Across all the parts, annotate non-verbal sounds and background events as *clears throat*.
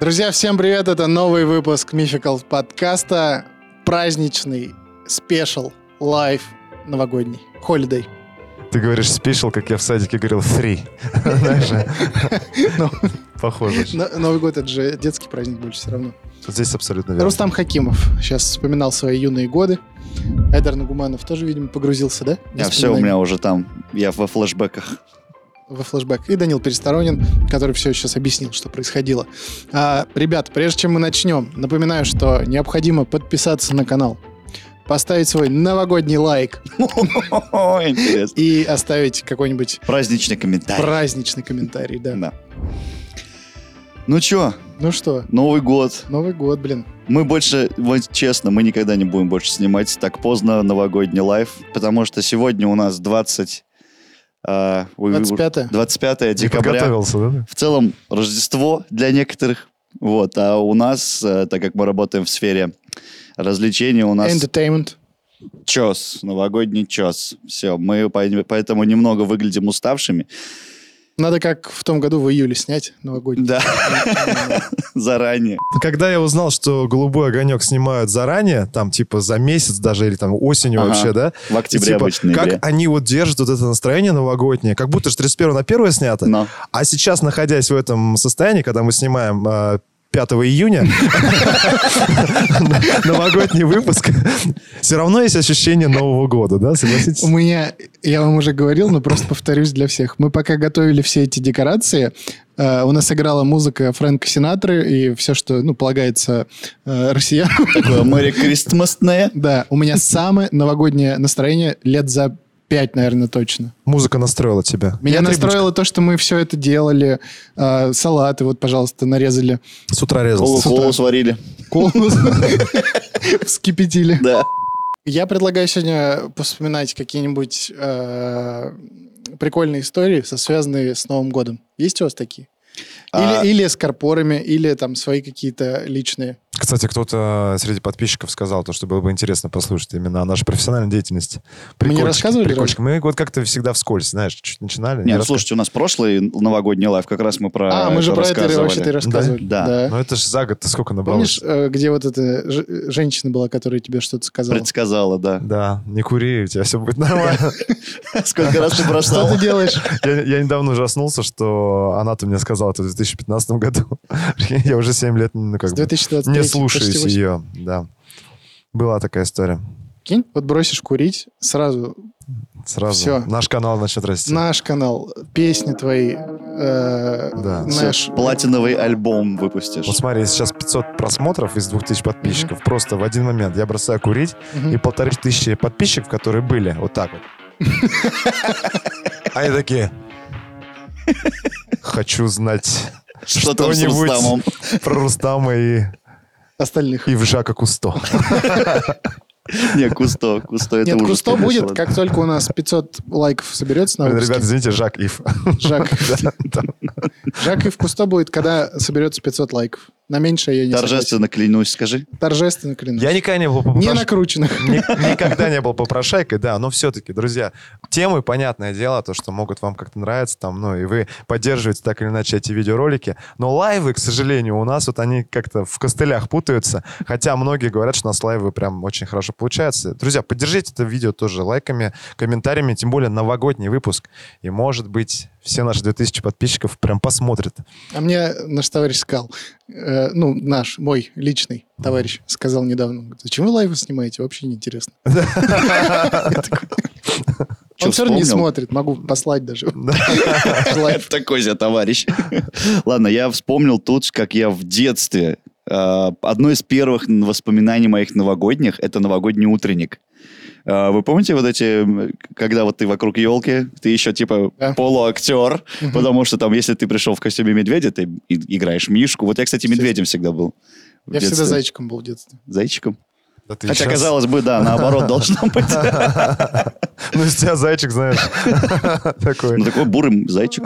Друзья, всем привет! Это новый выпуск Мификл подкаста. Праздничный, special, live, новогодний, holiday. Ты говоришь special, как я в садике говорил free. *laughs* Знаешь, *laughs* Ну, похоже. но- Новый год это же детский праздник больше все равно. Здесь абсолютно верно. Рустам Хакимов сейчас вспоминал свои юные годы. Айдар Нагуманов тоже, видимо, погрузился, да? в А все, у меня уже там, я во флешбеках. Во флешбэк. И Данил Пересторонин, который все сейчас объяснил, что происходило. А, ребят, прежде чем мы начнем, напоминаю, что необходимо подписаться на канал, поставить свой новогодний лайк *laughs* и оставить какой-нибудь Праздничный комментарий. праздничный комментарий, да. Да. Ну чё, Ну что, Новый год. Новый год, блин. Мы больше, вот честно, мы никогда не будем больше снимать так поздно новогодний live, потому что сегодня у нас 20... вы- 25 25 Не декабря. подготовился, да? В целом Рождество для некоторых. Вот, а у нас, э, так как мы работаем в сфере развлечений, у нас Entertainment. час, новогодний час. Все, мы по- поэтому немного выглядим уставшими. Надо как в том году в июле снять новогодний. Да, заранее. Когда я узнал, что «Голубой огонек» снимают заранее, там типа за месяц даже, или там осенью Ага. вообще, да? В И, октябре типа, обычно. Как они вот держат вот это настроение новогоднее, как будто же 31 на 1 снято. Но. А сейчас, находясь в этом состоянии, когда мы снимаем э, 5 июня *laughs* новогодний выпуск, все равно есть ощущение Нового года, да, согласитесь? У меня, я вам уже говорил, но просто повторюсь для всех. Мы пока готовили все эти декорации, э, у нас играла музыка Фрэнка Синатры и все, что, ну, полагается э, россиянам. Такое Мэри Кристмасное. Да, у меня самое новогоднее настроение лет за пять, наверное, точно. Музыка настроила тебя. Меня Я настроило то, что мы все это делали. э, салаты, вот, пожалуйста, нарезали. С утра резал. Колу, сварили. Колу *laughs* вскипятили. Да. Я предлагаю сегодня вспоминать какие-нибудь э, прикольные истории, со- связанные с Новым годом. Есть у вас такие? Или, А- или с корпорами, или там свои какие-то личные. Кстати, кто-то среди подписчиков сказал, то, что было бы интересно послушать именно о нашей профессиональной деятельности. Мы не рассказывали. Мы вот как-то всегда вскользь, знаешь, чуть начинали. Нет, раска- слушайте, у нас прошлый новогодний live, как раз мы про А, мы же про это вообще-то и рассказывали. Да. Ну это же за год сколько набралось? Помнишь, э, где вот эта женщина была, которая тебе что-то сказала? Предсказала, да. Да, не кури, у тебя все будет нормально. *laughs* Сколько раз ты Что бросал? ты делаешь? Я, недавно ужаснулся, что она-то мне сказала это в 2015 году. *laughs* Я уже 7 лет ну, как С бы, 2023 не слушаюсь ее. Да. Была такая история. Кинь, вот бросишь курить, сразу Сразу Всё. наш канал начнет расти. наш канал, песни твои, э, Да. наш... Платиновый альбом выпустишь. Вот смотри, сейчас 500 просмотров из 2000 подписчиков. Просто в один момент я бросаю курить, Мгм. и полторы тысячи подписчиков, которые были, вот так вот. *laughs* Они такие... Хочу знать Что там с что-нибудь про Рустама и, остальных. и Жака Кусто. *laughs* Не, Кусто, Кусто, это Нет, ужас, Кусто конечно, будет, как только у нас 500 лайков соберется на выпуске. Ребят, извините, Жак Ив. Жак. *laughs* Жак и в Кусто будет, когда соберется 500 лайков. На меньшее я не согласен. Торжественно клянусь, скажи. Торжественно клянусь. Я никогда не был Не попрошайкой. накрученных. Ни- Никогда не был попрошайкой, да, но все-таки, друзья, темы, понятное дело, то, что могут вам как-то нравиться, там, ну, и вы поддерживаете так или иначе эти видеоролики, но лайвы, к сожалению, у нас вот они как-то в костылях путаются, хотя многие говорят, что у нас лайвы прям очень хорошо получаются. Друзья, поддержите это видео тоже лайками, комментариями, тем более новогодний выпуск, и, может быть, все наши 2000 подписчиков прям посмотрят. А мне наш товарищ сказал, э, ну, наш, мой личный товарищ сказал недавно, зачем вы лайвы снимаете? Вообще неинтересно. *laughs* *laughs* Он все равно не смотрит, могу послать даже. *laughs* Такой же товарищ. Ладно, я вспомнил тут, как я в детстве... э, Одно из первых воспоминаний моих новогодних — это новогодний утренник. Э, Вы помните вот эти, когда вот ты вокруг елки, ты еще типа Да. полуактер, потому что там, если ты пришел в костюме медведя, ты играешь мишку. Вот я, кстати, медведем всегда был. Я всегда детстве. зайчиком был в детстве. Зайчиком. Да ты Хотя, щас- казалось бы, да, наоборот должно быть. *laughs* Ну, из тебя зайчик, знаешь. *laughs* Такой. Ну, такой бурый зайчик.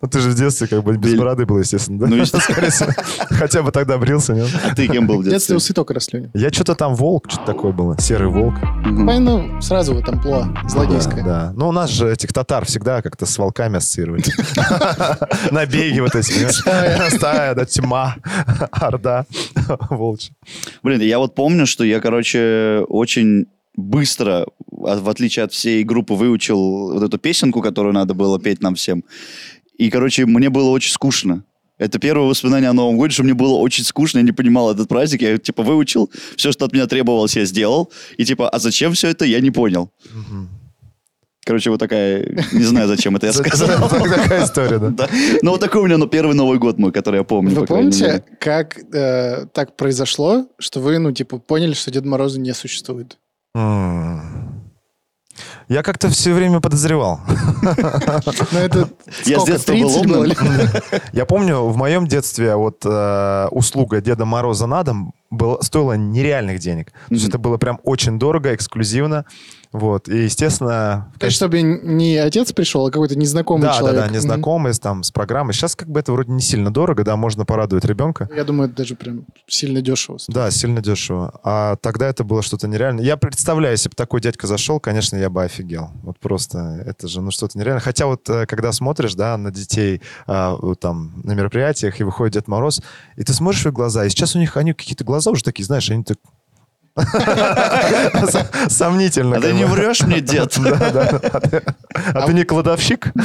Ну, ты же в детстве как бы без бороды был, естественно, да? Ну, естественно. Хотя бы тогда брился, нет? А ты кем был в В детстве детстве? усы только росли. Я что-то там волк, что-то такое было. Серый волк. Ну, сразу вот амплуа, злодейская. Да, да. Ну, у нас же этих татар всегда как-то с волками ассоциировали. *laughs* Набеги вот эти. Стая, да, тьма, орда волчья. Блин, я вот помню, что я, короче, очень быстро, а, в отличие от всей группы, выучил вот эту песенку, которую надо было петь нам всем. И, короче, мне было очень скучно. Это первое воспоминание о Новом годе, что мне было очень скучно, я не понимал этот праздник. Я, типа, выучил, все, что от меня требовалось, я сделал. И, типа, а зачем все это, я не понял. Короче, вот такая... Не знаю, зачем это я *laughs* сказал. Такая история, *laughs* да. Ну, вот такой у меня ну, первый Новый год мой, который я помню. Вы помните, как э, так произошло, что вы, ну, типа, поняли, что Деда Мороза не существует? Я как-то все время подозревал. Это Я с детства был 30 было умным. Я помню, в моем детстве вот э, услуга Деда Мороза на дом стоила нереальных денег. То есть это было прям очень дорого, эксклюзивно. Вот. И, естественно... То есть, чтобы не отец пришел, а какой-то незнакомый Да, да, человек. да, незнакомые с, там, с программой. Сейчас как бы это вроде не сильно дорого, да, можно порадовать ребенка. Я думаю, это даже прям сильно дешево. стоит. Да, сильно дешево. А тогда это было что-то нереальное. Я представляю, если бы такой дядька зашел, конечно, я бы офигел. Вот просто это же, ну, что-то нереальное. Хотя вот, э, когда смотришь, да, на детей а, там на мероприятиях, и выходит Дед Мороз, и ты смотришь в их глаза, и сейчас у них, они какие-то глаза уже такие, знаешь, они так... *laughs* Сомнительно. А ты не врешь мне, дед? *laughs* А ты- А ты не кладовщик? *laughs*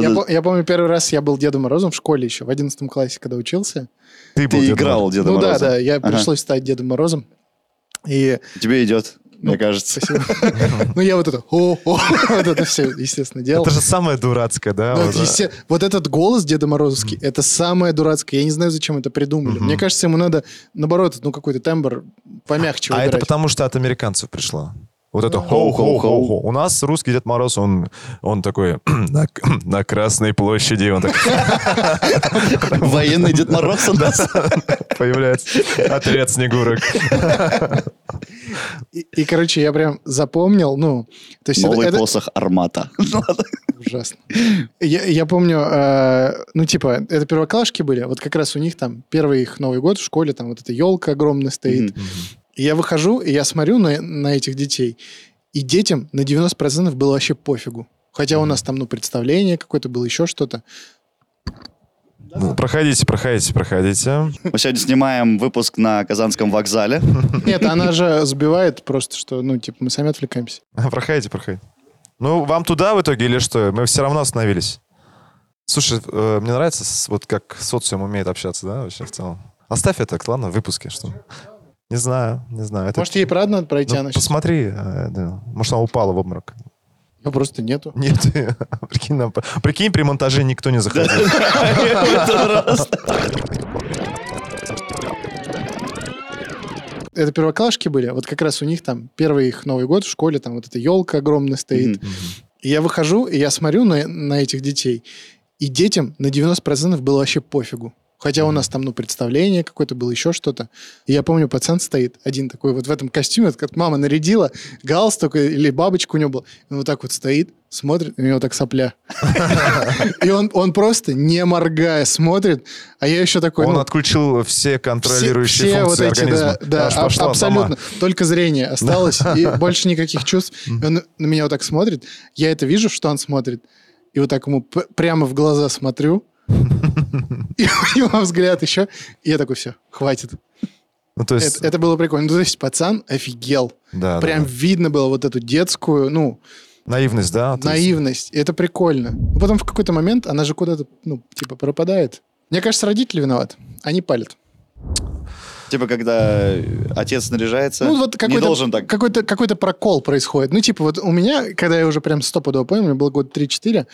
Я, по- я помню, первый раз я был Дедом Морозом в школе еще, в 11 классе, когда учился. Ты был Ты играл Мороз. Деда ну Мороза. да, да, я Ага. пришлось стать Дедом Морозом. И, Тебе идет, Ну, мне кажется. *laughs* Ну, я вот это, о, о, *laughs* вот это все, естественно, делал. Это же самое дурацкое, да? Ну, вот, это есте- Вот этот голос Деда Морозовский, это самое дурацкое. Я не знаю, зачем это придумали. Мне кажется, ему надо, наоборот, ну, какой-то тембр помягче А это потому, что от американцов пришло. Вот это Хоу-хоу-хоу. У нас русский Дед Мороз, он, он такой *clears throat* на, *clears throat* на Красной площади, он так *laughs* Военный Дед Мороз у *laughs* нас. *laughs* появляется. Отряд снегурок. И, и, короче, я прям запомнил, ну, то есть это- Новый это, посох Армата. ужасно. Я, я помню, э, ну, типа, это первоклашки были, вот как раз у них там первый их Новый год в школе, там вот эта елка огромная стоит. Мгм. И я выхожу, и я смотрю на, на этих детей, и детям на 90% было вообще пофигу. Хотя у нас там, ну, представление какое-то было, еще что-то. Ну, Проходите, проходите, проходите. Мы сегодня снимаем выпуск на Казанском вокзале. Нет, она же сбивает просто, что, ну, типа, мы сами отвлекаемся. *laughs* Проходите, проходите. Ну, вам туда в итоге или что? Мы все равно остановились. Слушай, э, мне нравится, вот как социум умеет общаться, да, вообще в целом. Оставь это, ладно, в выпуске, что? Не знаю, не знаю. Это... Может, ей правда надо пройти, Ну, она посмотри, э, да. может, она упала в обморок. Ее просто нету. Нет, *laughs* прикинь, нам- прикинь, при монтаже никто не заходил. *laughs* Это первоклашки были, вот как раз у них там первый их Новый год в школе, там вот эта елка огромная стоит. И я выхожу, и я смотрю на, на этих детей, и детям на 90% было вообще пофигу. Хотя у нас там, ну, представление какое-то было, еще что-то. И я помню, пацан стоит один такой вот в этом костюме, как мама нарядила, галстук или бабочка у него была. И он вот так вот стоит, смотрит, у него так сопля. *laughs* И он, он просто, не моргая, смотрит, а я еще такой, Он ну, отключил все контролирующие все функции вот эти, организма. да, а- абсолютно. Только зрение осталось, и *laughs* больше никаких чувств. И Он на меня вот так смотрит, я это вижу, что он смотрит, и вот так ему прямо в глаза смотрю, *laughs* и у него взгляд еще, и я такой, все, хватит. Ну, то есть, Это, это было прикольно. Ну, то есть пацан офигел. да, Прям да. видно было вот эту детскую, ну, Наивность, да? то есть- наивность. И это прикольно. Но потом в какой-то момент она же куда-то, ну, типа, пропадает. Мне кажется, родители виноваты. Они палят. Типа, когда отец наряжается, Ну, вот не какой-то, должен так. какой-то, какой-то прокол происходит. Ну, типа, вот у меня, когда я уже прям стопудово понял, мне было год 3-4,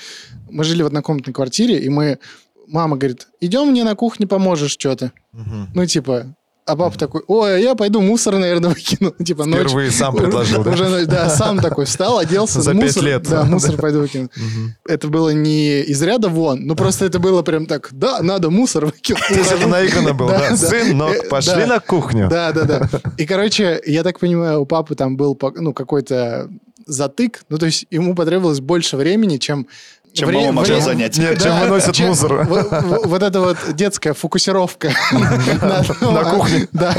мы жили в однокомнатной квартире, и мы... Мама говорит, идем мне на кухне, поможешь что-то. Мгм. Ну, типа, А папа такой, ой, а я пойду мусор, наверное, *laughs* выкину. Типа ночь. Впервые сам предложил, да? Уже, ночь, да, сам такой встал, оделся. *laughs* За пять мусор, лет. Да, *laughs* мусор пойду выкину. Это было не из ряда вон, но просто это было прям так, да, надо мусор выкинуть. То есть это наигранно было, Да, да. Сынок, Э, пошли на кухню. Да, да, да. И, короче, я так понимаю, у папы там был ну, какой-то затык. Ну, то есть ему потребовалось больше времени, чем... Чем вре- мама могла вре- занять. Нет, чем выносят мусор. Вот, эта вот детская фокусировка. На кухне. Да.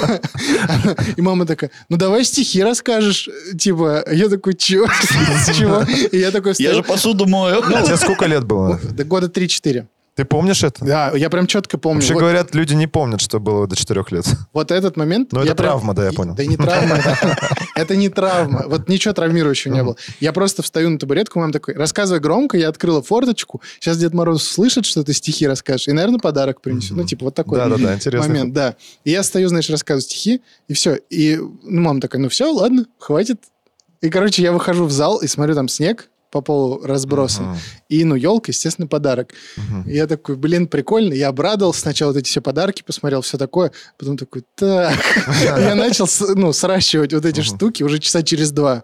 И мама такая, ну давай стихи расскажешь. Типа, я такой, чего? *laughs* Чего? И я такой Я же посуду мою. А тебе сколько лет было? Да года 3-4. Ты помнишь это? Да, я прям четко помню. Вообще Вот- говорят, люди не помнят, что было до 4 лет. Вот этот момент... Но я это травма, да, я понял. Да не травма. *laughs* это- не травма. Вот ничего травмирующего не было. Я просто встаю на табуретку, мама такой, рассказывай громко, я открыла форточку, сейчас Дед Мороз слышит, что ты стихи расскажешь, и, наверное, подарок принесет. Ну, типа вот такой Да-да-да, интересный момент, да. И я стою, знаешь, рассказываю стихи, и все. И ну, мама такая, ну все, ладно, хватит. И, короче, я выхожу в зал и смотрю, там снег по полу разбросан. Мгм. И, ну, елка, естественно, подарок. И я такой, блин, прикольно. Я обрадовался. Сначала вот эти все подарки посмотрел, все такое. Потом такой, так. *laughs* Я начал, ну, сращивать вот эти штуки уже часа через два.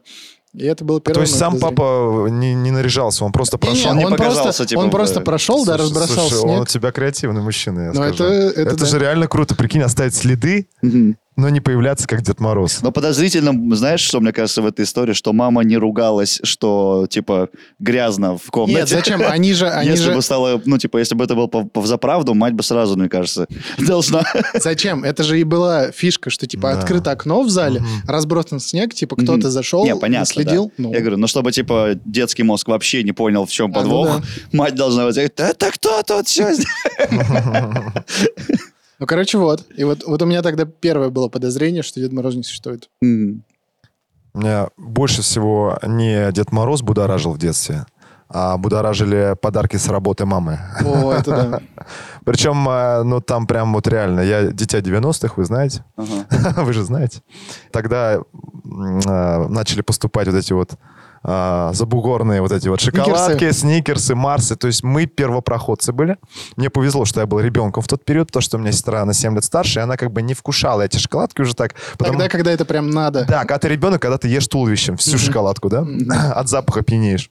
И это было первое То есть сам подозрение. папа не, не наряжался, он просто прошел. не он показался, просто, типа, он да. просто прошел, да, Слушай, разбросал слушай, он у снег. тебя креативный мужчина, я Ну, скажу. это- это да. же реально круто. Прикинь, оставить следы, Мгм. Но не появляться, как Дед Мороз. Но подозрительно, знаешь, что мне кажется в этой истории, что мама не ругалась, что, типа, грязно в комнате. Нет, зачем? Они же, они если же... бы стало, ну, типа, если бы это было по, по взаправду, мать бы сразу, мне кажется, *laughs* должна. Зачем? Это же и была фишка, что типа Да. открыто окно в зале, разбросан снег, типа кто-то Мгм. зашел, Не, понятно, следил. да. Ну, Я говорю, ну, чтобы, типа, детский мозг вообще не понял, в чем А, ну подвох, да. мать должна сказать, это кто тут все *laughs* *laughs* ну, короче, вот. И вот, вот у меня тогда первое было подозрение, что Дед Мороз не существует. Меня больше всего не Дед Мороз будоражил в детстве, а будоражили подарки с работы мамы. О, это да. *laughs* Причем, э, ну, там прям вот реально, я дитя 90-х, вы знаете, *laughs* вы же знаете. Тогда э, начали поступать вот эти вот э, забугорные вот эти вот шоколадки, сникерсы, марсы. То есть мы первопроходцы были. Мне повезло, что я был ребенком в тот период, то, что у меня сестра на 7 лет старше, и она как бы не вкушала эти шоколадки уже так. потому- Тогда, когда это прям надо. Да, когда ты ребенок, когда ты ешь туловищем всю шоколадку, да, *laughs* от запаха пьянеешь.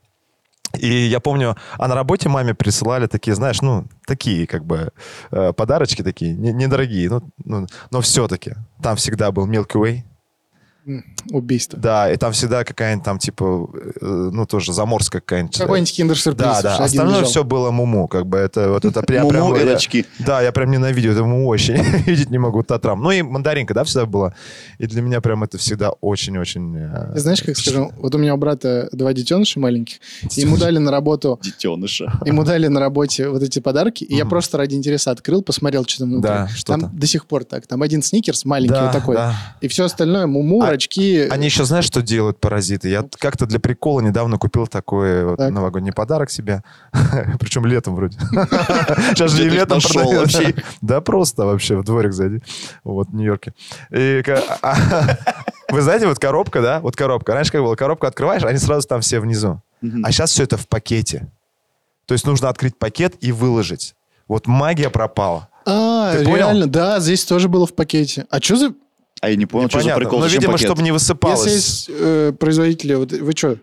И я помню, а на работе маме присылали такие, знаешь, ну, такие как бы э, подарочки такие, не- недорогие, ну, ну, но все-таки. Там всегда был Milky Way, Убийство. да, и там всегда какая-нибудь там, типа, э, ну, тоже заморская какая-нибудь. Какой-нибудь киндер-сюрприз. Да, да. Остальное лежал. все было муму, как бы это вот это прям, прям Муму и рачки. Да, я прям ненавидел это муму очень, *laughs* видеть не могу татрам. Ну и мандаринка, да, всегда была. И для меня прям это всегда очень-очень. э, Ты знаешь, как скажу, вот у меня у брата два детеныша маленьких, и ему дали на работу, Детеныша. ему дали на работе вот эти подарки, и я просто ради интереса открыл, посмотрел, что там внутри. Да, что там до сих пор так. Там один сникерс маленький вот такой, да. и все остальное муму, Рачки. Они еще знаешь, что делают паразиты? Я как-то для прикола недавно купил такой вот Так. новогодний подарок себе. *laughs* Причем летом вроде. *laughs* Сейчас же и летом вообще? *laughs* Да просто вообще в дворик зайди. Вот в Нью-Йорке. А- Вы знаете, вот коробка, да? Вот коробка. Раньше как было? Коробку открываешь, они сразу там все внизу. А сейчас все это в пакете. То есть нужно открыть пакет и выложить. Вот магия пропала. А, Ты понял? реально, да, здесь тоже было в пакете. А что за... А я не понял, что за Непонятно. прикол. Ну, Зачем видимо, пакет? чтобы не высыпалось. Если есть э, производители, вот вы что?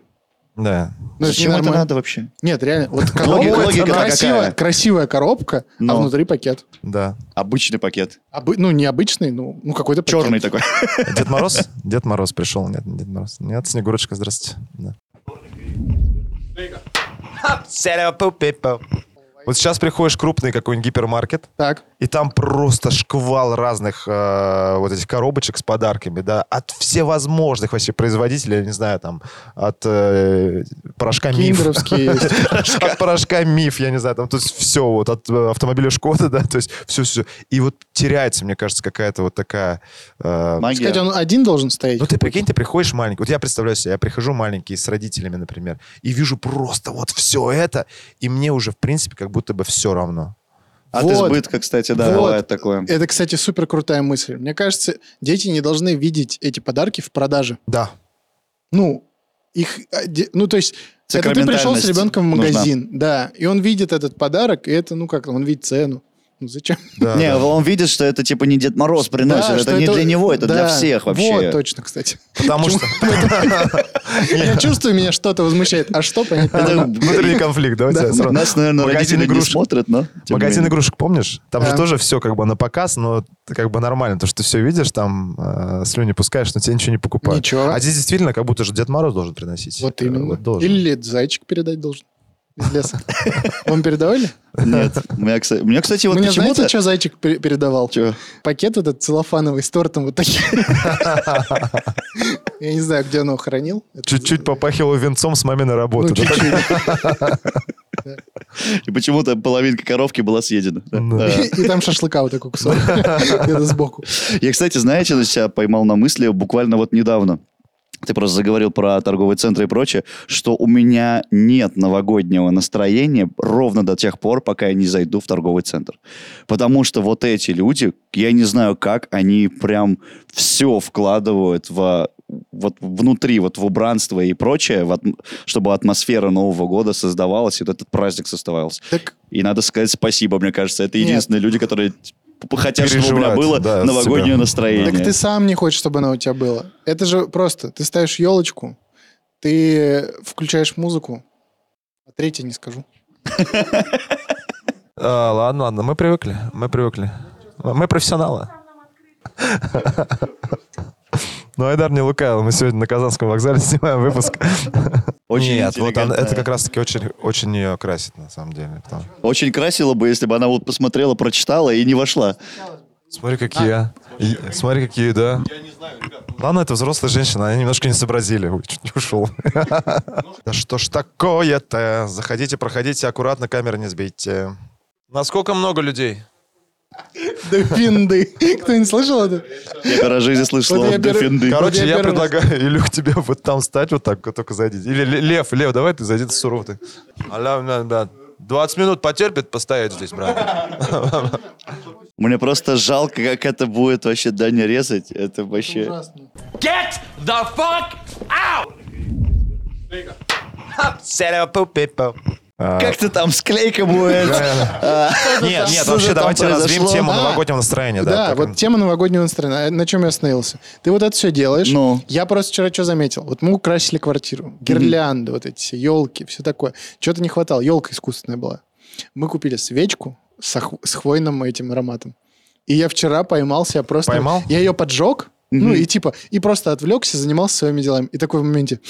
Да. Ну, Зачем это надо вообще? Нет, реально, вот Логика- коробка, логика красивая, какая? красивая коробка, а внутри пакет. Да. Обычный пакет. Обы- ну, не обычный, ну, ну какой-то пакет. Черный такой. *laughs* Дед Мороз? Дед Мороз пришел. Нет, не Дед Мороз. Нет, Снегурочка, здравствуйте. Да. Вот сейчас приходишь в крупный какой-нибудь гипермаркет, Так. И там просто шквал разных э, вот этих коробочек с подарками, да, от всевозможных вообще производителей, я не знаю, там, от э, порошка Миф. *laughs* От порошка Миф, я не знаю, там, то есть все, вот, от э, автомобиля Шкода, да, то есть все-все. И вот теряется, мне кажется, какая-то вот такая... э, Магия. Он один должен стоять? ну, ты прикинь, ты приходишь маленький. Вот я представляю себе, я прихожу маленький с родителями, например, и вижу просто вот все это, и мне уже, в принципе, как будто бы все равно. От Вот. избытка, кстати, да, Вот. бывает такое. Это, кстати, супер крутая мысль. Мне кажется, дети не должны видеть эти подарки в продаже. Да. Ну, их, а, ну, то есть, это ты пришел с ребенком в нужна. магазин, да, и он видит этот подарок, и это, ну, как, он видит цену. Ну зачем? Да, не, да. он видит, что это типа не Дед Мороз приносит, Да, это не для него, это для да, всех вообще. Вот, точно, кстати. Потому что... *laughs* Я чувствую, меня что-то возмущает. А что, Это могу. Внутренний конфликт, давайте сразу. Нас, наверное, Магазин родители не игрушек. смотрят, но... Магазин игрушек, помнишь? Там же тоже все как бы на показ, но это как бы нормально. То, что ты все видишь, там э, слюни пускаешь, но тебе ничего не покупают. Ничего. А здесь действительно как будто же Дед Мороз должен приносить. Вот Э, именно. Или зайчик передать должен из леса. Вам передавали? Нет. У меня, кстати, меня, кстати, вот Мне почему-то... знаете, что зайчик пе- передавал? Чё? Пакет этот целлофановый с тортом вот таким. Я не знаю, где он его хранил. Чуть-чуть попахивало венцом с маминой Ну, работы. чуть-чуть. И почему-то половинка коровки была съедена. И там шашлыка вот такой кусок. *laughs* Где-то сбоку. Я, кстати, знаете, себя поймал на мысли буквально вот недавно. Ты просто заговорил про торговые центры и прочее, что у меня нет новогоднего настроения ровно до тех пор, пока я не зайду в торговый центр. Потому что вот эти люди, я не знаю как, они прям все вкладывают в вот внутри, вот в убранство и прочее, в чтобы атмосфера Нового года создавалась, и вот этот праздник создавался. Так И надо сказать спасибо, мне кажется. Это Нет. единственные люди, которые хотят, чтобы у меня было да, новогоднее настроение. Так ты сам не хочешь, чтобы оно у тебя было. Это же просто. Ты ставишь елочку, ты включаешь музыку, а третье не скажу. *laughs* А, Ладно, ладно, мы привыкли, мы привыкли. Мы профессионалы. Ну, Айдар не лукавил, мы сегодня на Казанском вокзале *laughs* снимаем выпуск. Очень Нет, вот она- это как раз-таки очень, очень ее красит, на самом деле. Потому- Очень красило бы, если бы она вот посмотрела, прочитала и не вошла. Смотри, какие. И- Смотри, какие, да. Ладно, это взрослая женщина, они немножко не сообразили. Ой, *laughs* чуть не ушел. *laughs* Да что ж такое-то? Заходите, проходите, аккуратно, камеры не сбейте. Насколько много людей? Да финды. Кто-нибудь слышал это? Я первый жизни слышал Вот слово я пер- «дофинды». Короче, я я первый раз- предлагаю, Илюх, тебе вот там стать вот так, только зайди. Или Ле- Лев, Лев, давай ты зайди, ты суров ты. Аля, да, да. 20 минут потерпит постоять здесь, брат. Мне просто жалко, как это будет вообще Даня резать. Это вообще... Get the fuck out! А, Как ты там, склейка будет? А, Нет, нет, вообще давайте произошло? тему А, новогоднего настроения. Да, вот тема новогоднего настроения. На чем я остановился? Ты вот это все делаешь. Ну. Я просто вчера что заметил? Вот мы украсили квартиру. Гирлянды, вот эти все, елки, все такое. Чего-то не хватало. Елка искусственная была. Мы купили свечку с, хвойным этим ароматом. И я вчера поймал себя просто... Поймал? Я ее поджег, ну и типа, и просто отвлекся, занимался своими делами. И такой в моменте...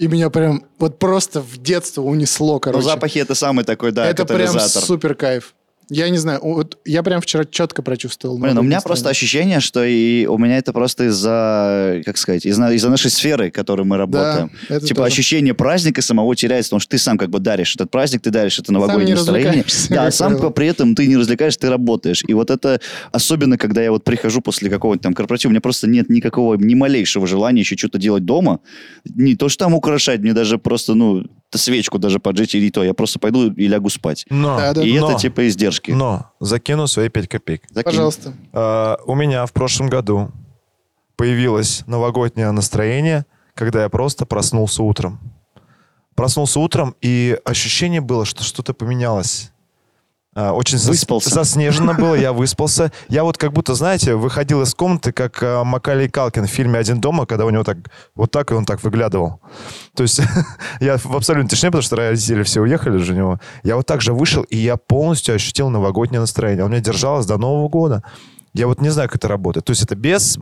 И меня прям вот просто в детство унесло, Ну, короче. запахи это самый такой, да, это прям катализатор. супер кайф. Я не знаю, вот я прям вчера четко прочувствовал. Блин, у меня просто ощущение, что и у меня это просто из-за, как сказать, из-за, из-за нашей сферы, в которой мы работаем. это типа тоже. ощущение праздника самого теряется, потому что ты сам как бы даришь этот праздник, ты даришь это новогоднее не настроение. Да, сам правило. при этом ты не развлекаешь, ты работаешь. И вот это особенно, когда я вот прихожу после какого-нибудь там корпоратива, у меня просто нет никакого, ни малейшего желания еще что-то делать дома. Не то, что там украшать, мне даже просто, ну, свечку даже поджечь или то. Я просто пойду и лягу спать. Но, Да, да. И но, это типа издержки. но закину свои 5 копеек. Закинь. Пожалуйста. А, у меня в прошлом году появилось новогоднее настроение, когда я просто проснулся утром. Проснулся утром, и ощущение было, что что-то поменялось. А, Очень Выспался. заснежено было, я *laughs* выспался. Я вот как будто, знаете, выходил из комнаты, как а, Макалей Калкин в фильме «Один дома», когда у него так, вот так, и он так выглядывал. То есть *laughs* я в абсолютной тишине, потому что родители все уехали же у него. Я вот так же вышел, и я полностью ощутил новогоднее настроение. Он меня держалось до Нового года. Я вот не знаю, как это работает. То есть это без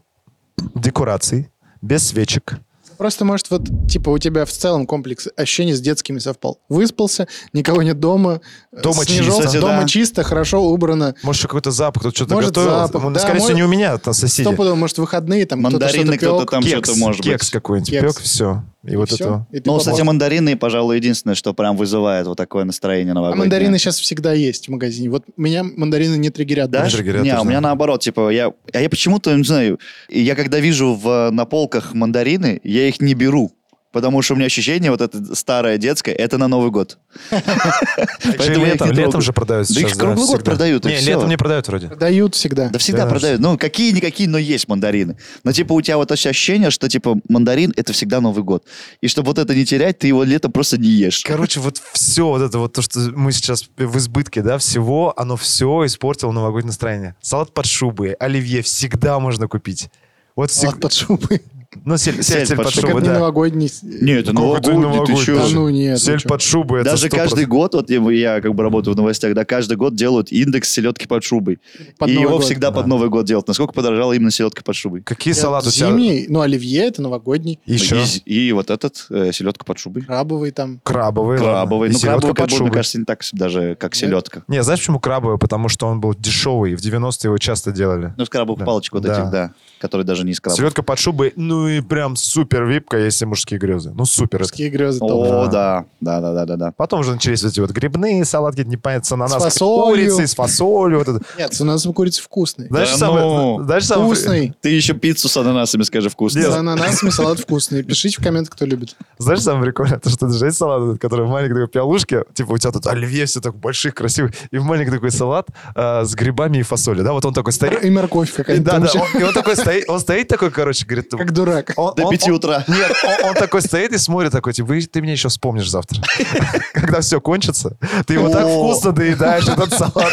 декораций, без свечек. Просто, может, вот, типа, у тебя в целом комплекс ощущений с детскими совпал. Выспался, никого нет дома. Дома снежок, чисто. Кстати, Дома да. чисто, хорошо убрано. Может, какой-то запах, кто что-то Может, готовил. запах, Ну, да, Скорее всего, не у меня, там соседи. Стопудово, может, выходные, там Мандарины кто-то кто-то там пек. что-то может быть. кекс какой-нибудь Кекс. пек, все. И, вот всё, это. и Ну, попал. кстати, мандарины, пожалуй, единственное, что прям вызывает вот такое настроение А новогоднее. мандарины сейчас всегда есть в магазине. Вот меня мандарины не триггерят. Да? Даже говорят, не, у меня наоборот, типа, я, а я почему-то, не знаю, я когда вижу в, на полках мандарины, я их не беру. Потому что у меня ощущение, вот это старое детское, это на Новый год. Поэтому летом, же продаются Да их круглый год продают, Не, летом не продают вроде. Дают всегда. Да всегда Да, продают. Ну, какие-никакие, но есть мандарины. Но, типа, у тебя вот ощущение, что, типа, мандарин — это всегда Новый год. И чтобы вот это не терять, ты его летом просто не ешь. Короче, вот все вот это вот то, что мы сейчас в избытке, да, всего, оно все испортило новогоднее настроение. Салат под шубой, оливье всегда можно купить. Вот Салат под шубой. Ну, сель, сель, сель под шубой, это не да. новогодний. Не, это это новогодний, ты новогодний? чё? Да ну нет. Сель под шубой, это Даже 100%. каждый год, вот я, я как бы работаю в новостях, да, каждый год делают индекс селедки под шубой. Под и Новый его год. всегда под Новый год делают. Насколько подорожала именно селедка под шубой? Какие Это салаты у тебя? Зимний, ну, оливье это новогодний. Еще. И, и вот этот, э, селедка под шубой. Крабовый там. Крабовый. Крабовый. Ну, селедка крабовый, под бы, мне шубой. кажется, не так даже, как селедка. Не, знаешь, почему крабовый? Потому что он был дешевый. В 90-е его часто делали. Ну, с крабовых Да. палочек вот Да. этих, да, которые даже не из краба. Селедка под шубой, ну и прям супер випка, если мужские грезы. Ну супер. это. Морские грезы. О, Да. да, да, да, да, да, да. Потом уже начались эти вот грибные салатки, непонятно, с ананасом, фасолью. курицей, с фасолью. Вот это. Нет, у нас курица вкусный. Знаешь, Да самое, ну, знаешь, самое- Вкусный. Ты еще пиццу с ананасами скажи вкусно. С ананасами салат вкусный. Пишите в комментах, кто любит. Знаешь, самое прикольное, то, что это же есть салат, который в маленькой такой пиалушке, типа у тебя тут оливье, все так больших, красивых, и в маленький такой салат а, с грибами и фасолью, да, вот он такой стоит. И морковь какая-то да, да, он, и он такой стоит, он стоит такой, короче, говорит, Как дурак. он- До он- пяти он- утра. Нет, он, он такой стоит и смотрит такой, типа, «Вы- ты меня еще вспомнишь завтра. *laughs* Когда все кончится, ты его так вкусно доедаешь, этот салат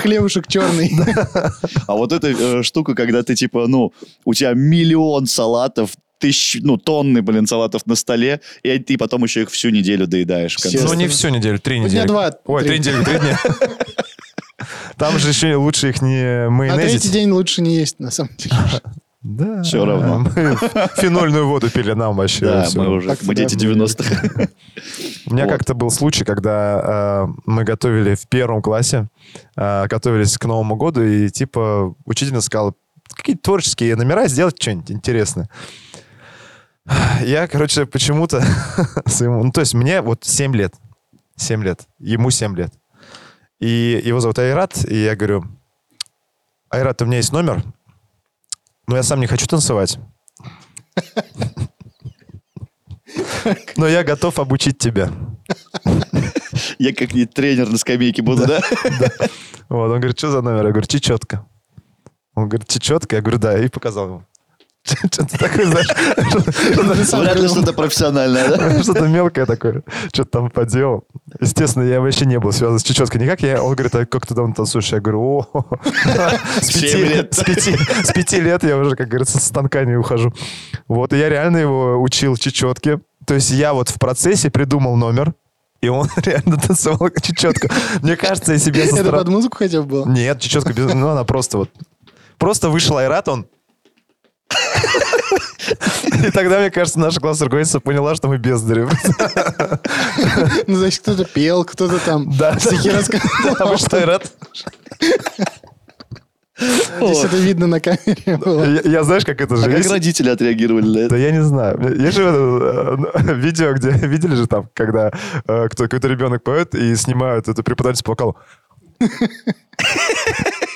хлебушек черный. А вот эта э, штука, когда ты типа, ну, у тебя миллион салатов, тысяч, ну, тонны, блин, салатов на столе, и ты потом еще их всю неделю доедаешь. Ну, не всю неделю, три Ну, недели. дня два, Ой, три. недели, три дня. *laughs* Там же еще лучше их не На третий майонезить. день лучше не есть, на самом деле. *laughs* Да. Всё равно. *laughs* Мы фенольную воду пили нам вообще. Да, мы уже, Так мы дети было. 90-х. *laughs* У меня Вот. как-то был случай, когда э, мы готовили в первом классе, э, готовились к Новому году, и типа учительница сказала, какие-то творческие номера сделать что-нибудь интересное. *sighs* Я, короче, почему-то *laughs* своему... Ну, то есть мне вот 7 лет. 7 лет. Ему 7 лет. И его зовут Айрат, и я говорю, Айрат, у меня есть номер, но я сам не хочу танцевать. Но я готов обучить тебя. Я как не тренер на скамейке буду, да? Вот, он говорит, что за номер? Я говорю, чечетка. Он говорит, чечетка? Я говорю, да, и показал ему. Что-то такое, знаешь, что-то- Вряд ли что-то профессиональное, да? что-то мелкое такое, что-то там поделал. Естественно, я вообще не был связан с чечеткой никак. Я, он говорит, а как ты давно танцуешь? Я говорю, о, с пяти, лет. с, пяти, с пяти лет я уже, как говорится, с станка не ухожу. Вот, и я реально его учил чечетке. То есть я вот в процессе придумал номер, и он *laughs* реально танцевал чечетку. Мне кажется, если я со Это под музыку хотя бы было? Нет, чечетка без... Ну, она просто вот... Просто вышел Айрат, он... И тогда, мне кажется, наша классная руководительница поняла, что мы бездари. Ну, значит, кто-то пел, кто-то там Да. стихи А рассказывал. вы что, Айрат? Здесь это видно на камере было. Я, я знаешь, как это А же как есть? родители отреагировали на Да это? я не знаю. Есть же это, э, *laughs* видео, где *laughs* видели же там, когда э, кто, какой-то ребенок поет и снимают эту преподаватель по вокалу. *laughs*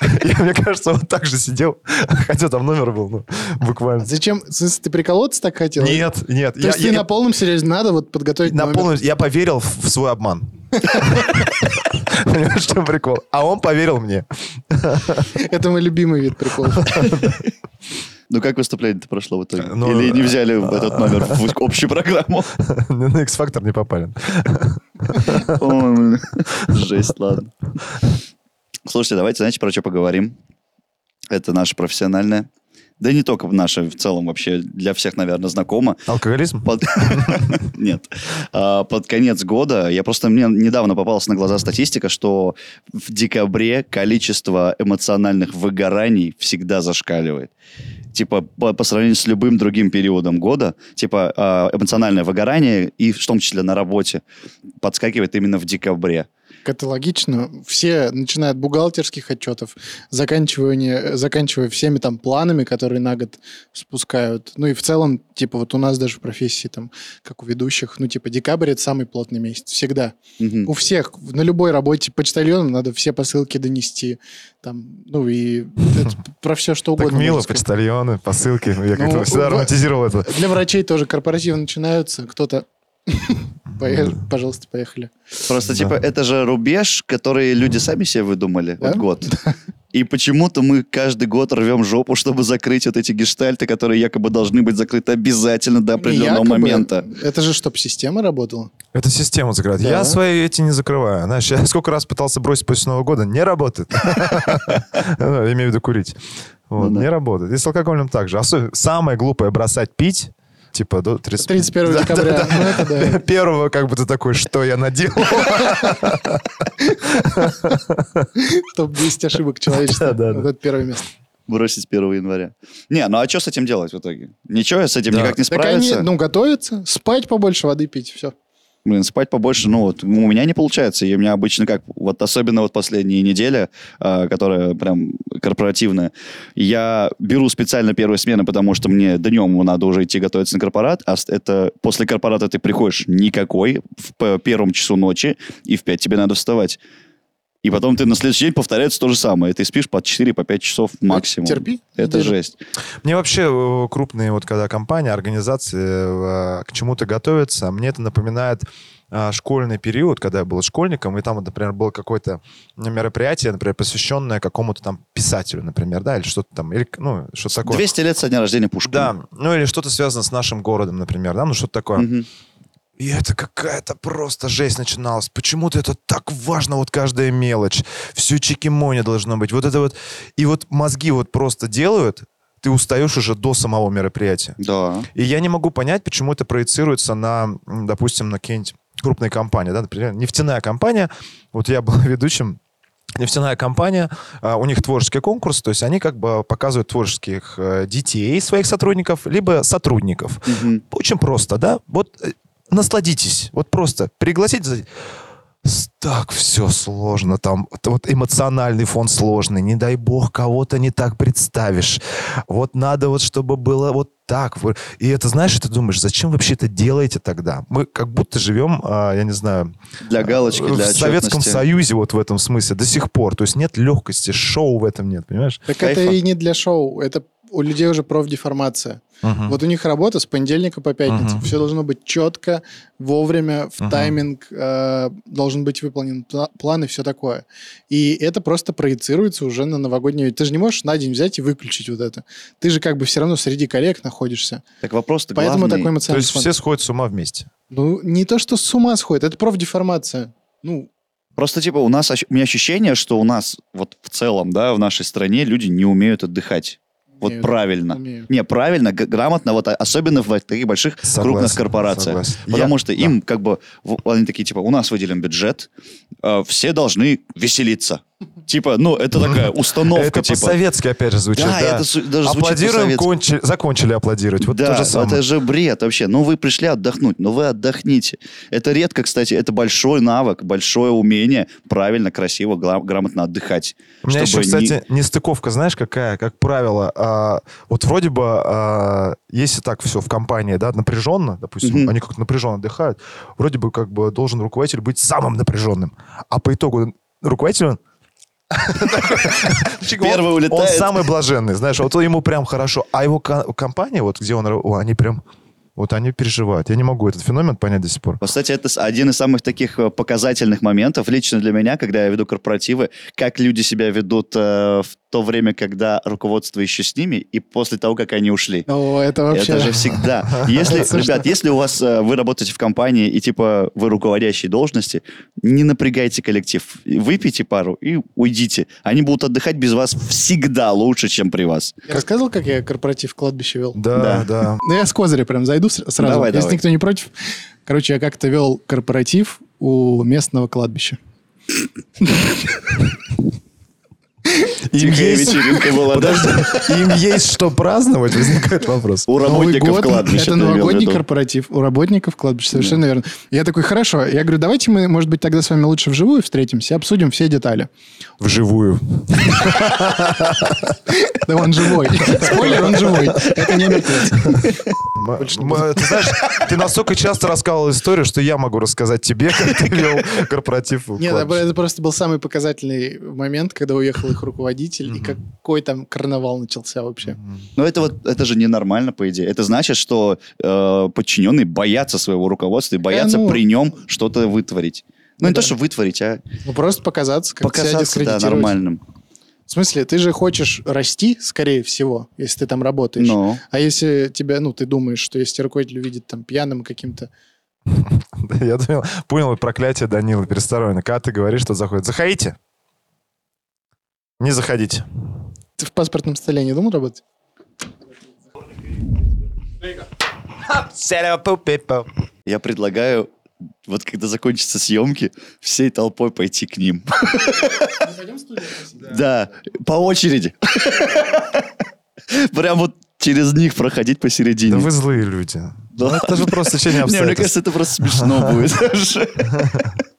*laughs* Я, мне кажется, он так же сидел, *laughs* хотя там номер был, ну, буквально. Зачем? В смысле, ты приколоться так хотел? Нет, нет. То есть ты на полном серьезе надо вот подготовить на номер? полную- я поверил в, в свой обман. *laughs* Понимаешь, что прикол? А он поверил мне. Это мой любимый вид приколов. Ну, как выступление-то прошло в итоге? Ну, Или не взяли этот номер в общую программу? На X-Factor не попали. Жесть, ладно. Слушайте, давайте, знаете, про что поговорим? Это наше профессиональное. Да и не только наше, в целом вообще для всех, наверное, знакомо. Алкоголизм? Под- *laughs* Нет. А, Под конец года, я просто, мне недавно попалась на глаза статистика, что в декабре количество эмоциональных выгораний всегда зашкаливает. Типа, по, по сравнению с любым другим периодом года, типа, а, эмоциональное выгорание, и в том числе на работе, подскакивает именно в декабре. Это логично. Все, начиная от бухгалтерских отчетов, заканчивая, заканчивая всеми там планами, которые на год спускают. Ну и в целом, типа, вот у нас даже в профессии, там, как у ведущих, ну, типа, декабрь — это самый плотный месяц. Всегда. Мгм. У всех, на любой работе почтальоном надо все посылки донести. Там, ну и *laughs* про все, что Так угодно. мило, можно сказать. почтальоны, посылки. Я как-то Ну, всегда в- романтизировал это. Для врачей тоже корпоративы начинаются. Кто-то... *laughs* Поехали, Пожалуйста, поехали. Просто, Да. типа, это же рубеж, который люди сами себе выдумали. Да? Вот год. И почему-то мы каждый год рвем жопу, чтобы закрыть вот эти гештальты, которые якобы должны быть закрыты обязательно до определенного Якобы, момента. Это же чтобы система работала. Это система закрывает. Да. Я свои эти не закрываю. Знаешь, я сколько раз пытался бросить после Нового года, не работает. *laughs* Ну, Имею в виду курить. Вот, Ну да. Не работает. И с алкоголем также. Особенно самое глупое бросать пить, типа до 30... 31 Да, декабря. да, да. Ну, это да. Первого, как бы ты такой, что я наделал? *laughs* Топ-10 ошибок человечества. Да, да, да. Вот это первое место. Бросить 1 января. Не, ну а что с этим делать в итоге? Ничего, с этим Да. никак не Так они, справиться. ну, готовятся, спать побольше, воды пить, все. Блин, спать побольше, ну вот у меня не получается. И у меня обычно как, вот особенно вот последние недели, а, которая прям корпоративная, я беру специально первую смену, потому что мне днем надо уже идти готовиться на корпорат, а это после корпората ты приходишь никакой в первом часу ночи, и в 5 тебе надо вставать. И потом ты на следующий день повторяется то же самое. И ты спишь по 4-5 по пять часов максимум. Терпи. Это неделю. жесть. Мне вообще э, крупные, вот когда компании, организации э, к чему-то готовятся, мне это напоминает э, школьный период, когда я был школьником, и там, вот, например, было какое-то мероприятие, например, посвященное какому-то там писателю, например, да, или что-то там, или, ну, что-то такое. 200 лет со дня рождения Пушкина. Да, ну или что-то связано с нашим городом, например, да, ну что-то такое. Мгм. И это какая-то просто жесть начиналась. Почему-то это так важно, вот каждая мелочь. Все чики-мони должно быть. Вот это вот. И вот мозги вот просто делают, ты устаешь уже до самого мероприятия. Да. И я не могу понять, почему это проецируется на, допустим, на какие-нибудь крупные компании. Да? Например, нефтяная компания. Вот я был *laughs* ведущим Нефтяная компания, а, у них творческий конкурс, то есть они как бы показывают творческих э, детей своих сотрудников, либо сотрудников. Мгм. Очень просто, да? Вот э, насладитесь. Вот просто пригласите. Так все сложно, там вот эмоциональный фон сложный, не дай бог кого-то не так представишь. Вот надо вот, чтобы было вот так. И это, знаешь, ты думаешь, зачем вообще это делаете тогда? Мы как будто живем, а, я не знаю, Для галочки, в для Советском отчетности. Союзе вот в этом смысле до сих пор. То есть нет легкости, шоу в этом нет, понимаешь? Так Кайфа. это и не для шоу, это у людей уже профдеформация. Вот у них работа с понедельника по пятницу. Мгм. Все должно быть четко, вовремя, в Мгм. тайминг, э, должен быть выполнен пла- план и все такое. И это просто проецируется уже на новогоднюю. Ты же не можешь на день взять и выключить вот это. Ты же как бы все равно среди коллег находишься. Так вопрос-то Поэтому главный. такой То эмоциональный есть фон. все сходят с ума вместе. Ну, не то, что с ума сходит, это профдеформация. Ну, Просто, типа, у нас, у меня ощущение, что у нас, вот в целом, да, в нашей стране люди не умеют отдыхать. Вот Умеют. правильно. умею. Не, правильно, грамотно, вот а- особенно в таких больших Согласен, крупных корпорациях. согласен. Потому Я- что им как бы, они такие, типа, у нас выделен бюджет, э, все должны веселиться. Типа, ну, это такая *laughs* установка, Это типа. по-советски, опять же, звучит. Да, это су- даже Аплодируем, кончи- закончили аплодировать. Вот да, то же самое. это же бред вообще. Ну, вы пришли отдохнуть, но вы отдохните. Это редко, кстати, это большой навык, большое умение правильно, красиво, грамотно отдыхать. У меня еще, не- кстати, нестыковка, знаешь, какая, как правило, а, вот вроде бы, а, если так все в компании, да, напряженно, допустим, они как напряженно отдыхают, вроде бы как бы должен руководитель быть самым напряженным, а по итогу руководитель Первый улетает. Он самый блаженный, знаешь, вот ему прям хорошо. А его ко- компания, вот где он, они прям, вот они переживают. Я не могу этот феномен понять до сих пор. Кстати, это один из самых таких э, показательных моментов лично для меня, когда я веду корпоративы, как люди себя ведут э, в то время, когда руководство еще с ними, и после того, как они ушли. О, это вообще... Это же всегда. *laughs* Если, ребят, если у вас э, вы работаете в компании и типа вы руководящие должности, не напрягайте коллектив, выпейте пару и уйдите. Они будут отдыхать без вас всегда лучше, чем при вас. Я рассказывал, как я корпоратив в кладбище вел? Да, Да. да. Ну, я с козыря прям зайду сразу, Давай, если давай. никто не против. Короче, я как-то вел корпоратив у местного кладбища. *laughs* Им Тихая есть- вечеринка была, да? Подожди, им есть что праздновать, возникает вопрос. У Новый работников год кладбища. это новогодний корпоратив. У работников кладбища, совершенно верно. Я такой, хорошо. Я говорю, давайте мы, может быть, тогда с вами лучше вживую встретимся, обсудим все детали. Вживую. Да он живой. Спойлер, он живой. Это не мертвец. Ты знаешь, ты настолько часто рассказывал историю, что я могу рассказать тебе, как ты вел корпоратив. Нет, это просто был самый показательный момент, когда уехал их руководитель, и какой там карнавал начался вообще. Но это вот, это же ненормально, по идее. Это значит, что э, подчиненные боятся своего руководства и боятся ну- при нем что-то вытворить. Ну, Ну не то, да. что вытворить, а Ну, просто показаться, как себя показаться, да, дискредитировать. нормальным. В смысле, ты же хочешь расти, скорее всего, если ты там работаешь. Но А если тебя, ну, ты думаешь, что если руководитель увидит там пьяным каким-то... *laughs* Да, Я думал, понял проклятие Данила Пересторонина. Когда ты говоришь, что заходит. Заходите. Не заходите. Ты в паспортном столе не думал работать? я предлагаю, вот когда закончатся съемки, всей толпой пойти к ним. Да, по очереди. Прям вот через них проходить Да посередине. вы злые люди. Да. Ну, Это же просто течение Не, мне обстоятельств. кажется, это просто смешно будет. *laughs*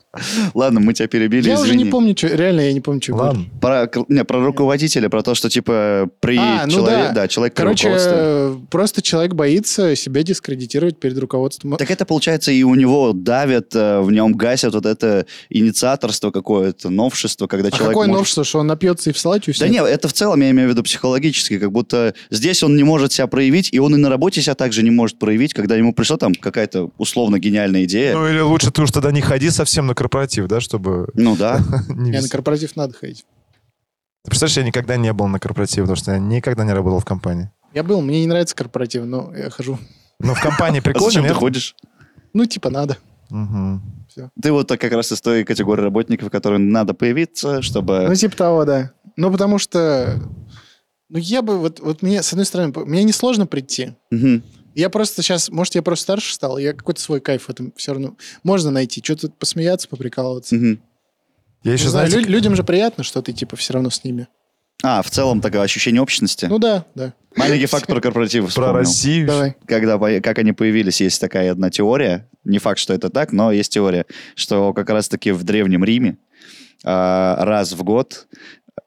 Ладно, мы тебя перебили, Я уже не помню, что... Реально, я не помню, что говорю. Ладно. Про, не, про руководителя, про то, что типа при А, ну человеке, да. да, человек Короче, э, просто человек боится себя дискредитировать перед руководством. Так это получается и у него давят, э, в нем гасят вот это инициаторство какое-то, новшество, когда а человек какое может- новшество, что он напьется и в салате Да уснет? нет, это в целом я имею в виду психологически, как будто здесь он не может себя проявить, и он и на работе себя также не может проявить, когда ему пришла там какая-то условно гениальная идея. Ну или лучше ты уж тогда не ходи совсем на корпоратив, да, чтобы Ну да. *laughs* не Не, на корпоратив надо ходить. Ты представляешь, я никогда не был на корпоративе, потому что я никогда не работал в компании. Я был, мне не нравится корпоратив, но я хожу. Но в компании *laughs* А прикольно, зачем ты ходишь? Ну, типа, надо. Мгм. Ты вот так как раз из той категории работников, которым надо появиться, чтобы... Ну, типа того, да. Ну, потому что... Ну, я бы... Вот, вот мне, с одной стороны, мне несложно прийти. Мгм. Я просто сейчас... Может, я просто старше стал, я какой-то свой кайф в этом все равно... Можно найти. Что-то посмеяться, поприкалываться. Мгм. Я еще, знаю, знаете, лю- людям же приятно, что ты, типа, все равно с ними. А, в целом такое ощущение общности. Ну, да, да. Маленький факт про корпоративы про. Россию. Давай. когда, как они появились, есть такая одна теория, не факт, что это так, но есть теория, что как раз-таки в Древнем Риме а, раз в год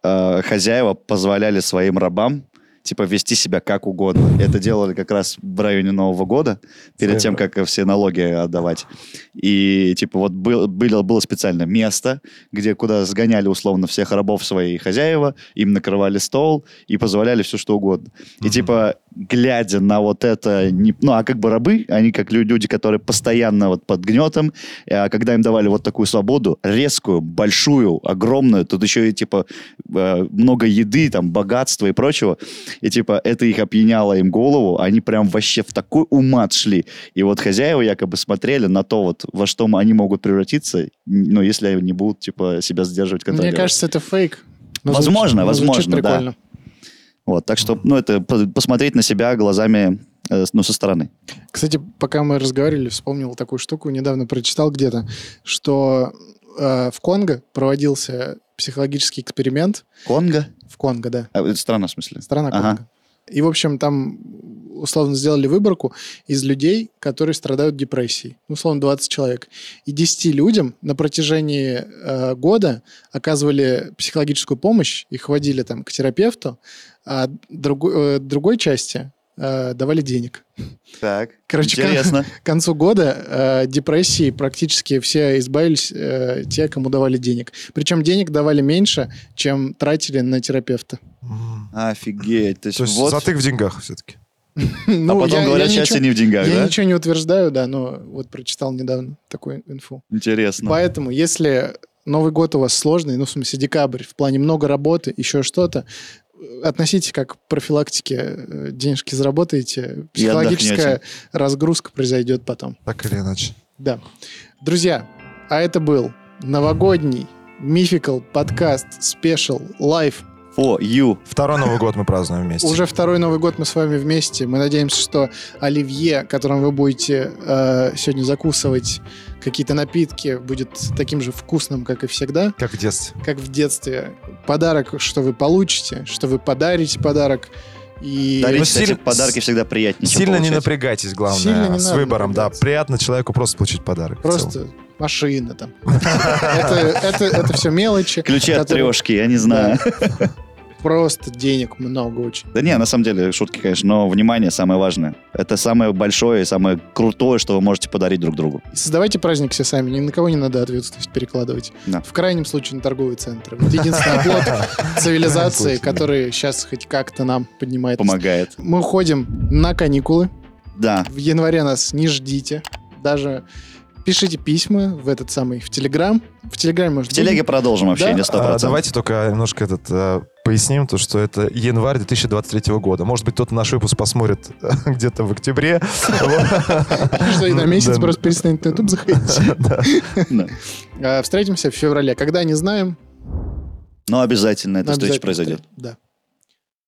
а, хозяева позволяли своим рабам типа вести себя как угодно. Это делали как раз в районе Нового года, перед тем, как все налоги отдавать. И типа вот был, было, было специальное место, где куда сгоняли условно всех рабов свои хозяева, им накрывали стол и позволяли все что угодно. И типа глядя на вот это, не- ну а как бы рабы, они как лю- люди, которые постоянно вот под гнетом, а когда им давали вот такую свободу, резкую, большую, огромную, тут еще и типа э, много еды, там богатства и прочего, и типа это их опьяняло им голову, они прям вообще в такой умат шли. И вот хозяева якобы смотрели на то вот, во что они могут превратиться, ну если они не будут типа себя сдерживать, Мне кажется, это фейк. Но Возможно, звучит- но звучит возможно, да. прикольно. Вот, так что, ну это по- посмотреть на себя глазами, э, ну со стороны. Кстати, пока мы разговаривали, вспомнил такую штуку, недавно прочитал где-то, что э, в Конго проводился психологический эксперимент. Конго? В Конго, да. А, это страна, в смысле? Страна Ага. И, в общем, там условно сделали выборку из людей, которые страдают депрессией. Ну, условно, 20 человек. И 10 людям на протяжении э, года оказывали психологическую помощь, их водили там к терапевту, а другой, э, другой части э, давали денег. Так, Короче, интересно. К *laughs* концу года э, депрессии практически все избавились э, те, кому давали денег. Причем денег давали меньше, чем тратили на терапевта. Офигеть. То есть, То есть вот... затык в деньгах все-таки. *laughs* Ну, а потом я- говорят, я счастье ничего- не в деньгах, Я да? ничего не утверждаю, да, но вот прочитал недавно такую инфу. Интересно. Поэтому, если Новый год у вас сложный, ну, в смысле, декабрь, в плане много работы, еще что-то, э, относите как к профилактике, э, денежки заработаете, психологическая разгрузка произойдет потом. Так или иначе. Да. Друзья, а это был новогодний Мификл подкаст special live. For you. Второй Новый год мы празднуем вместе. Уже второй Новый год мы с вами вместе. Мы надеемся, что оливье, которым вы будете э, сегодня закусывать какие-то напитки, будет таким же вкусным, как и всегда, Как в детстве. как в детстве. Подарок, что вы получите, что вы подарите подарок. И Дарить, Ну, кстати, сильно- подарки всегда приятнее, Сильно не напрягайтесь, главное, Сильно не с выбором, да. напрягаться. Приятно человеку просто получить подарок. просто машина там. *laughs* Это, все мелочи. Ключи от трешки, я не знаю. *laughs* Просто денег много очень. Да не, на самом деле, шутки, конечно, но внимание самое важное. Это самое большое и самое крутое, что вы можете подарить друг другу. Создавайте праздник все сами, ни на кого не надо ответственность перекладывать. Да. В крайнем случае на торговые центры. Вот единственный *laughs* оплот цивилизации, который сейчас хоть как-то нам поднимает. Помогает. Мы уходим на каникулы. Да, В январе нас не ждите. Даже пишите письма в этот самый, в Телеграм. В Телеграме, может в телеге продолжим общение, Да? 100%. А, давайте только немножко этот э, поясним, то, что это январь 2023 года. Может быть, кто-то наш выпуск посмотрит *laughs* где-то в октябре. *laughs* Что и на месяц просто перестанет на YouTube заходить. *laughs* А, Встретимся в феврале. Когда, не знаем. Но обязательно эта встреча произойдет. Да.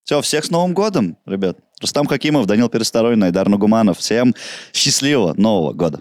Все, всех с Новым годом, ребят. Рустам Хакимов, Данил Пересторонин, Айдар Нагуманов. Всем счастливого Нового года.